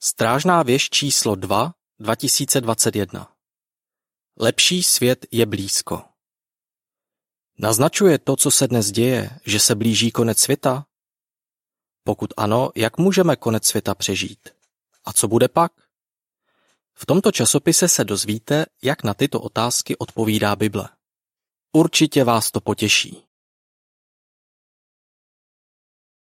Strážná věž číslo 2 2021 Lepší svět je blízko. Naznačuje to, co se dnes děje, že se blíží konec světa? Pokud ano, jak můžeme konec světa přežít? A co bude pak? V tomto časopise se dozvíte, jak na tyto otázky odpovídá Bible. Určitě vás to potěší.